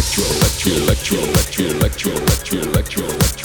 electro electro electro electro electro electro electro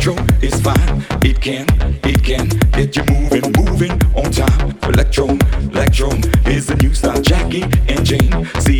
electro is fine. It can, it can get you moving, moving on time. Electro, electro is the new style. Jackie and Jane. See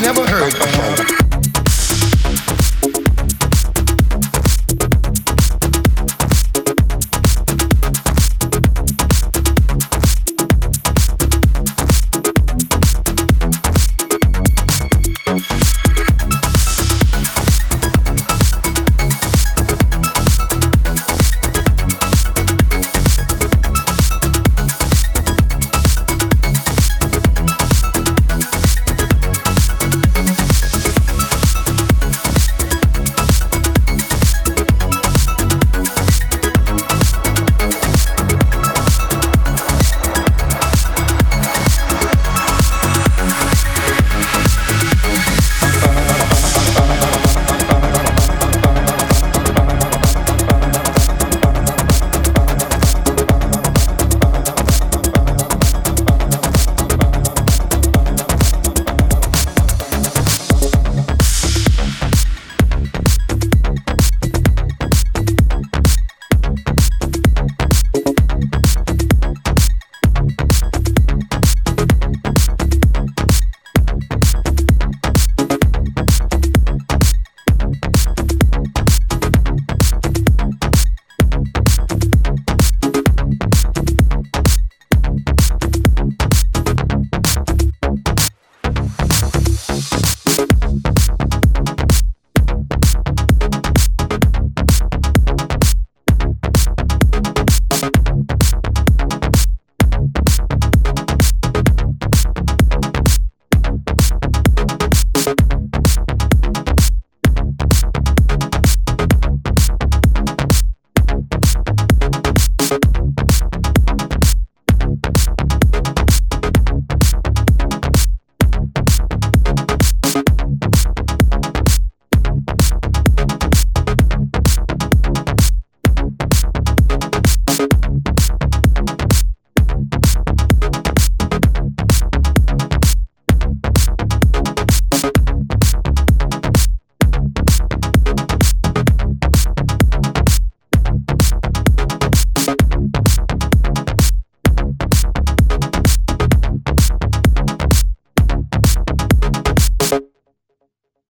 never heard before.